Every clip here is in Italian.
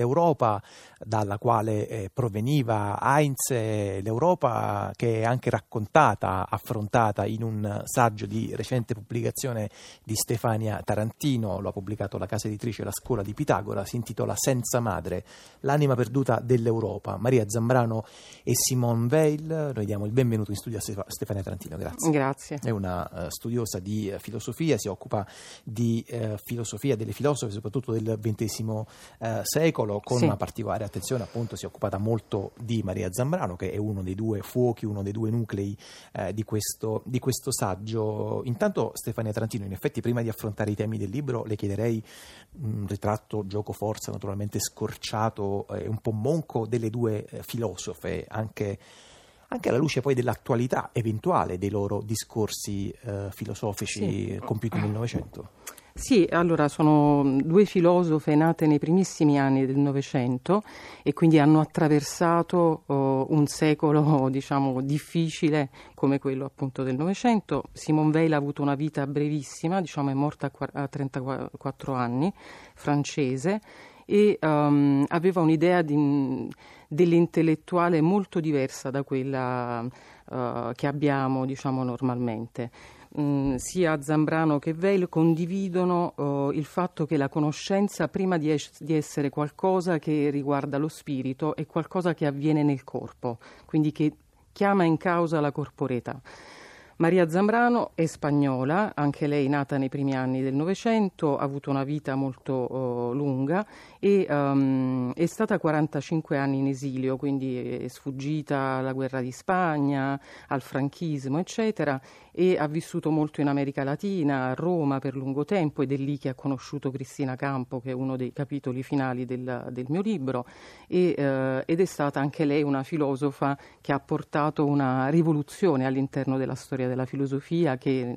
L'Europa dalla quale eh, proveniva Heinz, l'Europa che è anche raccontata, affrontata in un saggio di recente pubblicazione di Stefania Tarantino, lo ha pubblicato la casa editrice La Scuola di Pitagora, si intitola Senza Madre, l'anima perduta dell'Europa. Maria Zambrano e Simone Weil, noi diamo il benvenuto in studio a Stefania Tarantino, grazie. Grazie. È una uh, studiosa di filosofia, si occupa di filosofia delle filosofe, soprattutto del XX secolo Paolo con sì. una particolare attenzione appunto si è occupata molto di Maria Zambrano che è uno dei due fuochi, uno dei due nuclei eh, di, questo, di, questo, saggio. Intanto Stefania Trantino, in effetti prima di affrontare i temi del libro le chiederei un ritratto gioco forza naturalmente scorciato e eh, un po' monco delle due eh, filosofe anche anche alla luce poi dell'attualità eventuale dei loro discorsi eh, filosofici sì. compiuti nel Novecento. Sì, allora sono due filosofe nate nei primissimi anni del Novecento e quindi hanno attraversato oh, un secolo, diciamo, difficile come quello appunto del Novecento. Simone Weil ha avuto una vita brevissima, diciamo è morta a 34 anni, francese e um, aveva un'idea di, dell'intellettuale molto diversa da quella uh, che abbiamo diciamo, normalmente mh, mm, sia Zambrano che Veil condividono uh, il fatto che la conoscenza, prima di, es- di, essere qualcosa che riguarda lo spirito, è qualcosa che avviene nel corpo, quindi che chiama in causa la corporeità. Maria Zambrano è spagnola, anche lei nata nei primi anni del Novecento, ha avuto una vita molto uh, lunga e um, è stata 45 anni in esilio, quindi è sfuggita alla guerra di Spagna, al franchismo, eccetera, e ha vissuto molto in America Latina, a Roma per lungo tempo ed è lì che ha conosciuto Cristina Campo, che è uno dei capitoli finali del, del mio libro, e, uh, ed è stata anche lei una filosofa che ha portato una rivoluzione all'interno della storia della filosofia che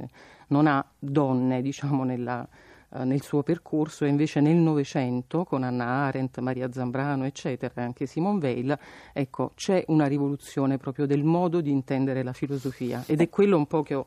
non ha donne diciamo, nella, eh, nel suo percorso e invece nel Novecento con Anna Arendt, Maria Zambrano eccetera e anche Simone Weil ecco, c'è una rivoluzione proprio del modo di intendere la filosofia. Ed è quello un po' che ho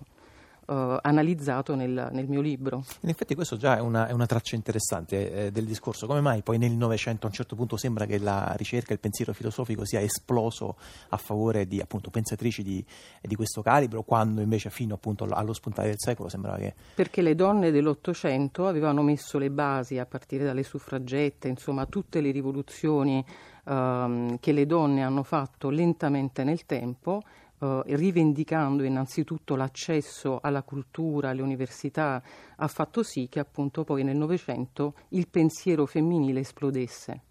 uh, analizzato nel, nel, mio libro. In effetti questo già è una, è una traccia interessante eh, del discorso. Come mai poi nel Novecento a un certo punto sembra che la ricerca, il pensiero filosofico sia esploso a favore di appunto, pensatrici di, di, questo calibro, quando invece fino appunto, allo spuntare del secolo sembrava che... Perché le donne dell'Ottocento avevano messo le basi a partire dalle suffragette, insomma tutte le rivoluzioni um, che le donne hanno fatto lentamente nel tempo Uh, rivendicando innanzitutto l'accesso alla cultura, alle università, ha fatto sì che appunto poi nel Novecento il pensiero femminile esplodesse.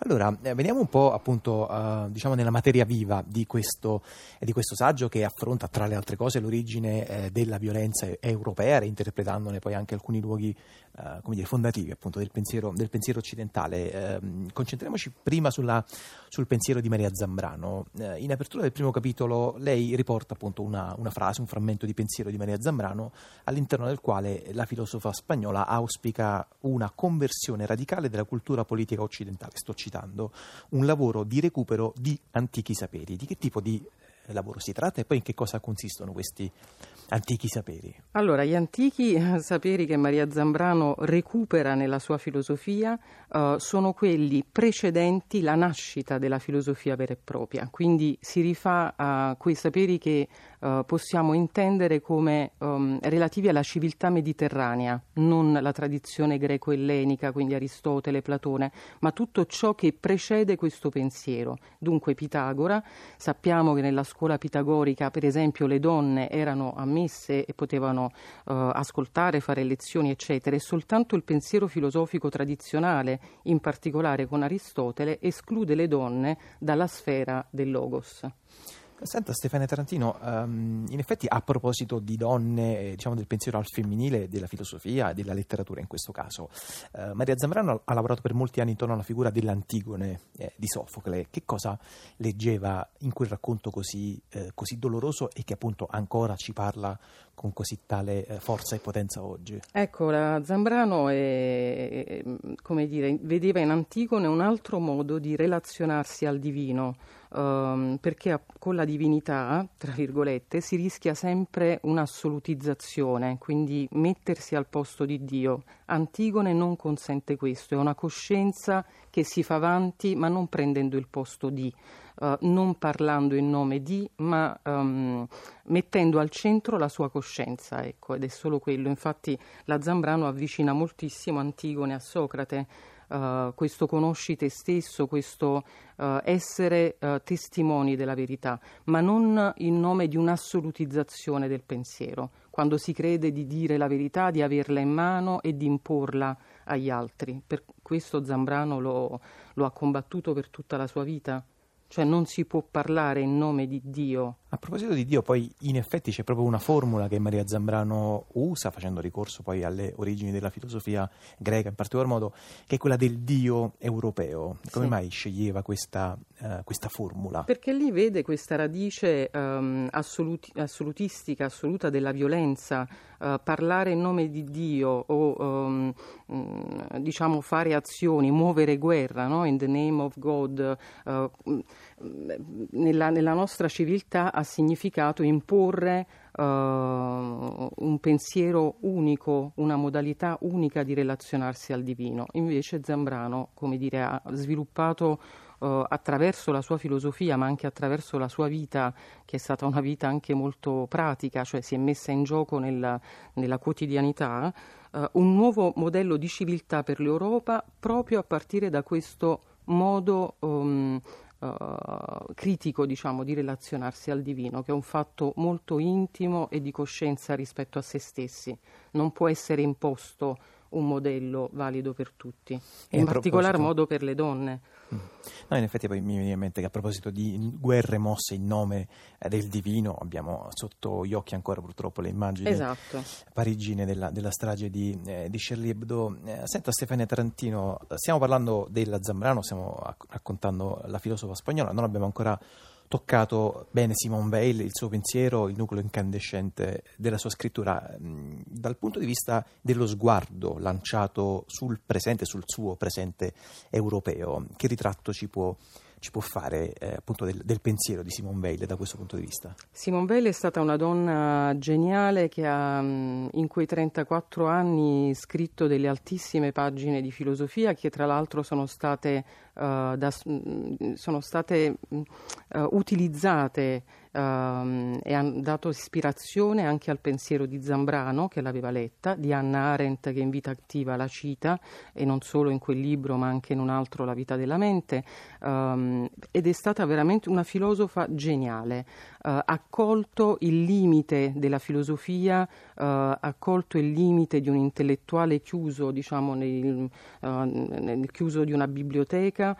Allora, eh, veniamo un po' appunto uh, diciamo nella materia viva di questo, eh, di questo, saggio che affronta tra le altre cose l'origine eh, della violenza europea, reinterpretandone poi anche alcuni luoghi uh, come dire, fondativi appunto del pensiero, del pensiero occidentale. Ehm, concentriamoci prima sulla, sul pensiero di Maria Zambrano. Eh, in apertura del primo capitolo lei riporta appunto una, una frase, un frammento di pensiero di Maria Zambrano all'interno del quale la filosofa spagnola auspica una conversione radicale della cultura politica occidentale. Sto citando, un lavoro di recupero di antichi saperi. Di che tipo di lavoro si tratta e poi in che cosa consistono questi antichi saperi? Allora, gli antichi eh, saperi che Maria Zambrano recupera nella sua filosofia uh, sono quelli precedenti la nascita della filosofia vera e propria, quindi si rifà a quei saperi che uh, possiamo intendere come um, relativi alla civiltà mediterranea, non la tradizione greco-ellenica, quindi Aristotele, Platone, ma tutto ciò che precede questo pensiero. Dunque Pitagora, sappiamo che nella scuola pitagorica, per esempio, le donne erano ammesse e potevano uh, ascoltare, fare lezioni, eccetera, e soltanto il pensiero filosofico tradizionale, in particolare con Aristotele, esclude le donne dalla sfera del logos. Senta Stefania Tarantino, um, in effetti a proposito di donne, diciamo del pensiero al femminile, della filosofia e della letteratura in questo caso, uh, Maria Zambrano ha lavorato per molti anni intorno alla figura dell'Antigone eh, di Sofocle. Che cosa leggeva in quel racconto così, eh, così, doloroso e che appunto ancora ci parla con così tale eh, forza e potenza oggi? Ecco, la Zambrano è, come dire, vedeva in Antigone un altro modo di relazionarsi al divino ehm, perché con la divinità, tra virgolette, si rischia sempre un'assolutizzazione, quindi mettersi al posto di Dio. Antigone non consente questo, è una coscienza che si fa avanti ma non prendendo il posto di. Uh, non parlando in nome di, ma um, mettendo al centro la sua coscienza, ecco, ed è solo quello. Infatti la Zambrano avvicina moltissimo Antigone a Socrate uh, questo conosci te stesso, questo uh, essere uh, testimoni della verità, ma non in nome di un'assolutizzazione del pensiero, quando si crede di dire la verità, di averla in mano e di imporla agli altri. Per questo Zambrano lo, lo ha combattuto per tutta la sua vita. Cioè non si può parlare in nome di Dio. A proposito di Dio, poi in effetti c'è proprio una formula che Maria Zambrano usa, facendo ricorso poi alle origini della filosofia greca in particolar modo, che è quella del Dio europeo. Come sì. mai sceglieva questa, uh, questa, formula? Perché lì vede questa radice um, assoluti, assolutistica, assoluta della violenza, uh, parlare in nome di Dio o um, diciamo fare azioni, muovere guerra, no? in the name of God. Uh, nella, nella, nostra civiltà ha significato imporre uh, un pensiero unico, una modalità unica di relazionarsi al divino. Invece Zambrano, come dire, ha sviluppato uh, attraverso la sua filosofia, ma anche attraverso la sua vita, che è stata una vita anche molto pratica, cioè si è messa in gioco nella, nella quotidianità, uh, un nuovo modello di civiltà per l'Europa proprio a partire da questo modo um, uh, critico diciamo, di relazionarsi al divino, che è un fatto molto intimo e di coscienza rispetto a se stessi. Non può essere imposto un modello valido per tutti, in particolar modo per le donne. Mm. No, in effetti poi mi viene in mente che a proposito di guerre mosse in nome eh, del divino, abbiamo sotto gli occhi ancora purtroppo le immagini esatto. parigine della, della strage di, eh, di Charlie Hebdo. Eh, senta Stefania Tarantino, stiamo parlando della Zambrano, stiamo raccontando la filosofa spagnola, non abbiamo ancora toccato bene Simone Weil, il suo pensiero, il nucleo incandescente della sua scrittura, dal punto di vista dello sguardo lanciato sul presente, sul suo presente europeo. Che ritratto ci può ci può fare eh, appunto del, del, pensiero di Simone Weil da questo punto di vista? Simone Weil è stata una donna geniale che ha in quei 34 anni scritto delle altissime pagine di filosofia che tra l'altro sono state, uh, da, sono state uh, utilizzate um, e hanno dato ispirazione anche al pensiero di Zambrano, che l'aveva letta, di Anna Arendt, che in vita attiva la cita, e non solo in quel libro, ma anche in un altro, La vita della mente, um, ed è stata veramente una filosofa geniale. Uh, ha colto il limite della filosofia, uh, ha colto il limite di un intellettuale chiuso, diciamo, nel, uh, nel chiuso di una biblioteca,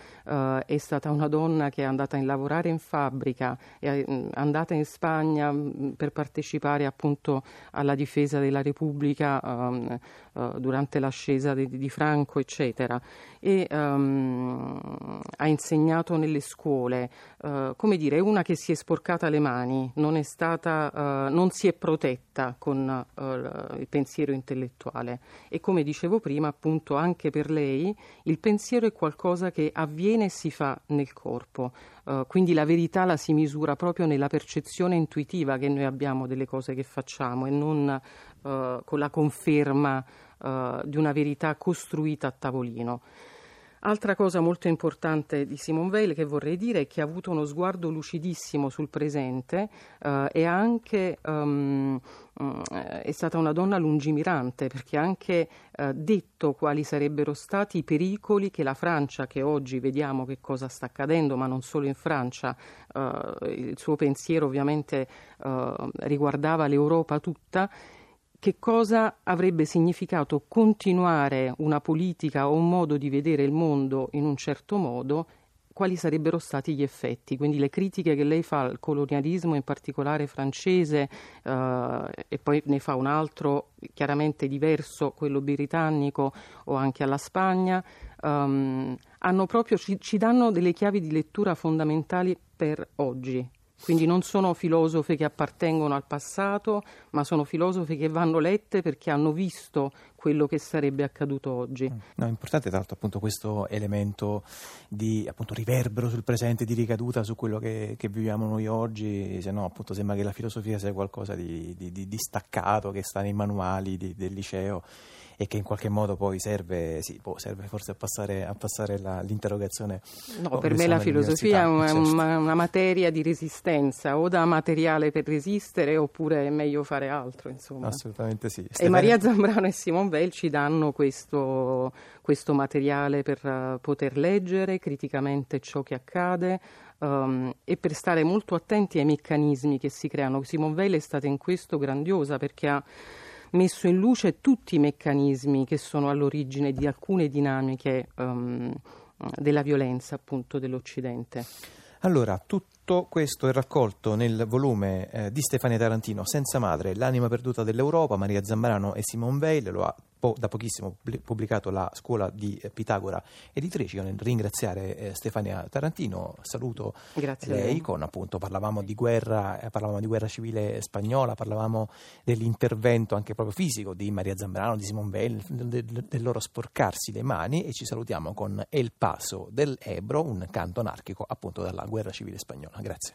è stata una donna che è andata a lavorare in fabbrica, è andata in Spagna per partecipare appunto alla difesa della Repubblica um, uh, durante l'ascesa di, di, Franco, eccetera, e um, ha insegnato nelle scuole. Uh, come dire, una che si è sporcata le mani, non, stata, uh, non si è protetta con il pensiero intellettuale e come dicevo prima, appunto, anche per lei il pensiero è qualcosa che avviene e si fa nel corpo. Quindi la verità la si misura proprio nella percezione intuitiva che noi abbiamo delle cose che facciamo e non con la conferma uh, di una verità costruita a tavolino. Altra cosa molto importante di Simone Weil che vorrei dire è che ha avuto uno sguardo lucidissimo sul presente eh, e anche um, è stata una donna lungimirante perché ha anche eh, detto quali sarebbero stati i pericoli che la Francia, che oggi vediamo che cosa sta accadendo, ma non solo in Francia, eh, il suo pensiero ovviamente eh, riguardava l'Europa tutta, che cosa avrebbe significato continuare una politica o un modo di vedere il mondo in un certo modo quali sarebbero stati gli effetti. Quindi le critiche che lei fa al colonialismo, in particolare francese, eh, e poi ne fa un altro chiaramente diverso, quello britannico o anche alla Spagna, hanno proprio, ci, ci danno delle chiavi di lettura fondamentali per oggi Quindi non sono filosofe che appartengono al passato, ma sono filosofe che vanno lette perché hanno visto quello che sarebbe accaduto oggi. Mm. No, è importante tra l'altro appunto questo elemento di appunto, riverbero sul presente, di ricaduta su quello che, che, viviamo noi oggi, se no appunto sembra che la filosofia sia qualcosa di, di, di staccato che sta nei manuali di, del liceo e che in qualche modo poi serve, sì, boh, serve forse a passare, a passare la, l'interrogazione. No, per me la filosofia è una, certo. una, una, materia di resistenza, o da materiale per resistere oppure è meglio fare altro. Insomma. Assolutamente sì. Stefania... E Maria Zambrano e Simon Weil ci danno questo, questo materiale per uh, poter leggere criticamente ciò che accade. Um, e per stare molto attenti ai meccanismi che si creano. Simon Weil è stata in questo grandiosa perché ha messo in luce tutti i meccanismi che sono all'origine di alcune dinamiche um, della violenza appunto dell'Occidente. Allora, tutto questo è raccolto nel volume eh, di Stefania Tarantino, Senza madre, l'anima perduta dell'Europa, Maria Zambrano e Simone Weil, lo ha po- da pochissimo pubblicato la scuola di eh, Pitagora editrici. Nel ringraziare eh, Stefania Tarantino, saluto Grazie lei con appunto parlavamo di guerra, eh, parlavamo di guerra civile spagnola, parlavamo dell'intervento anche proprio fisico di Maria Zambrano, di Simone Weil, del, del loro sporcarsi le mani e ci salutiamo con El Paso del Ebro, un canto anarchico appunto dalla guerra civile spagnola. Grazie.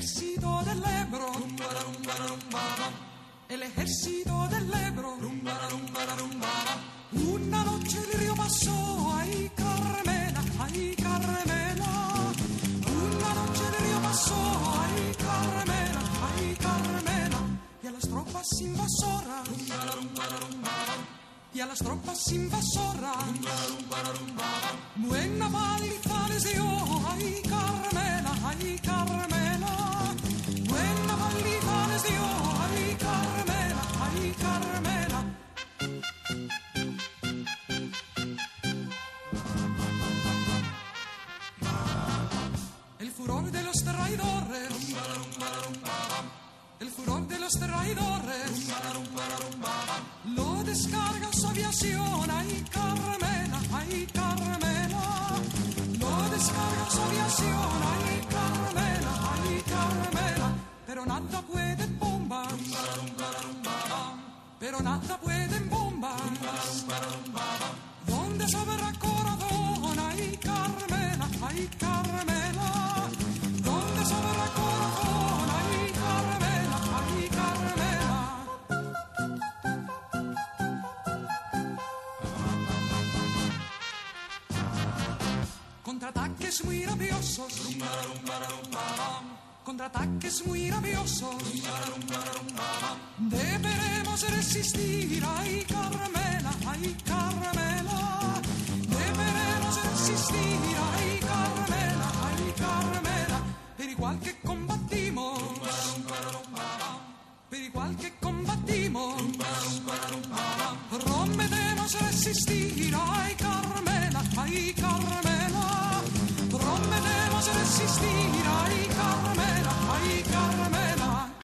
Ejército del Ebro, el ejército del Ebro, una noche el río pasó, ay Carmela, ay Carmela, una noche el río pasó, ay Carmela, ay Carmela, y a las tropas invasoras, y a las tropas invasoras, buena paliza les dio, ay Carmela, ay Carmela. Traidores. El furor de los traidores. Lo descarga su aviación. Ay, Carmela, ay, Carmela. Lo descarga su aviación. Ay, Carmela, ay, Carmela. Pero nada puede bomba. Pero nada puede bomba. ¿Dónde sabrá corazón? Muy rabiosos. Contraataques muy rabiosos. Deberemos resistir. Ay, Carmela,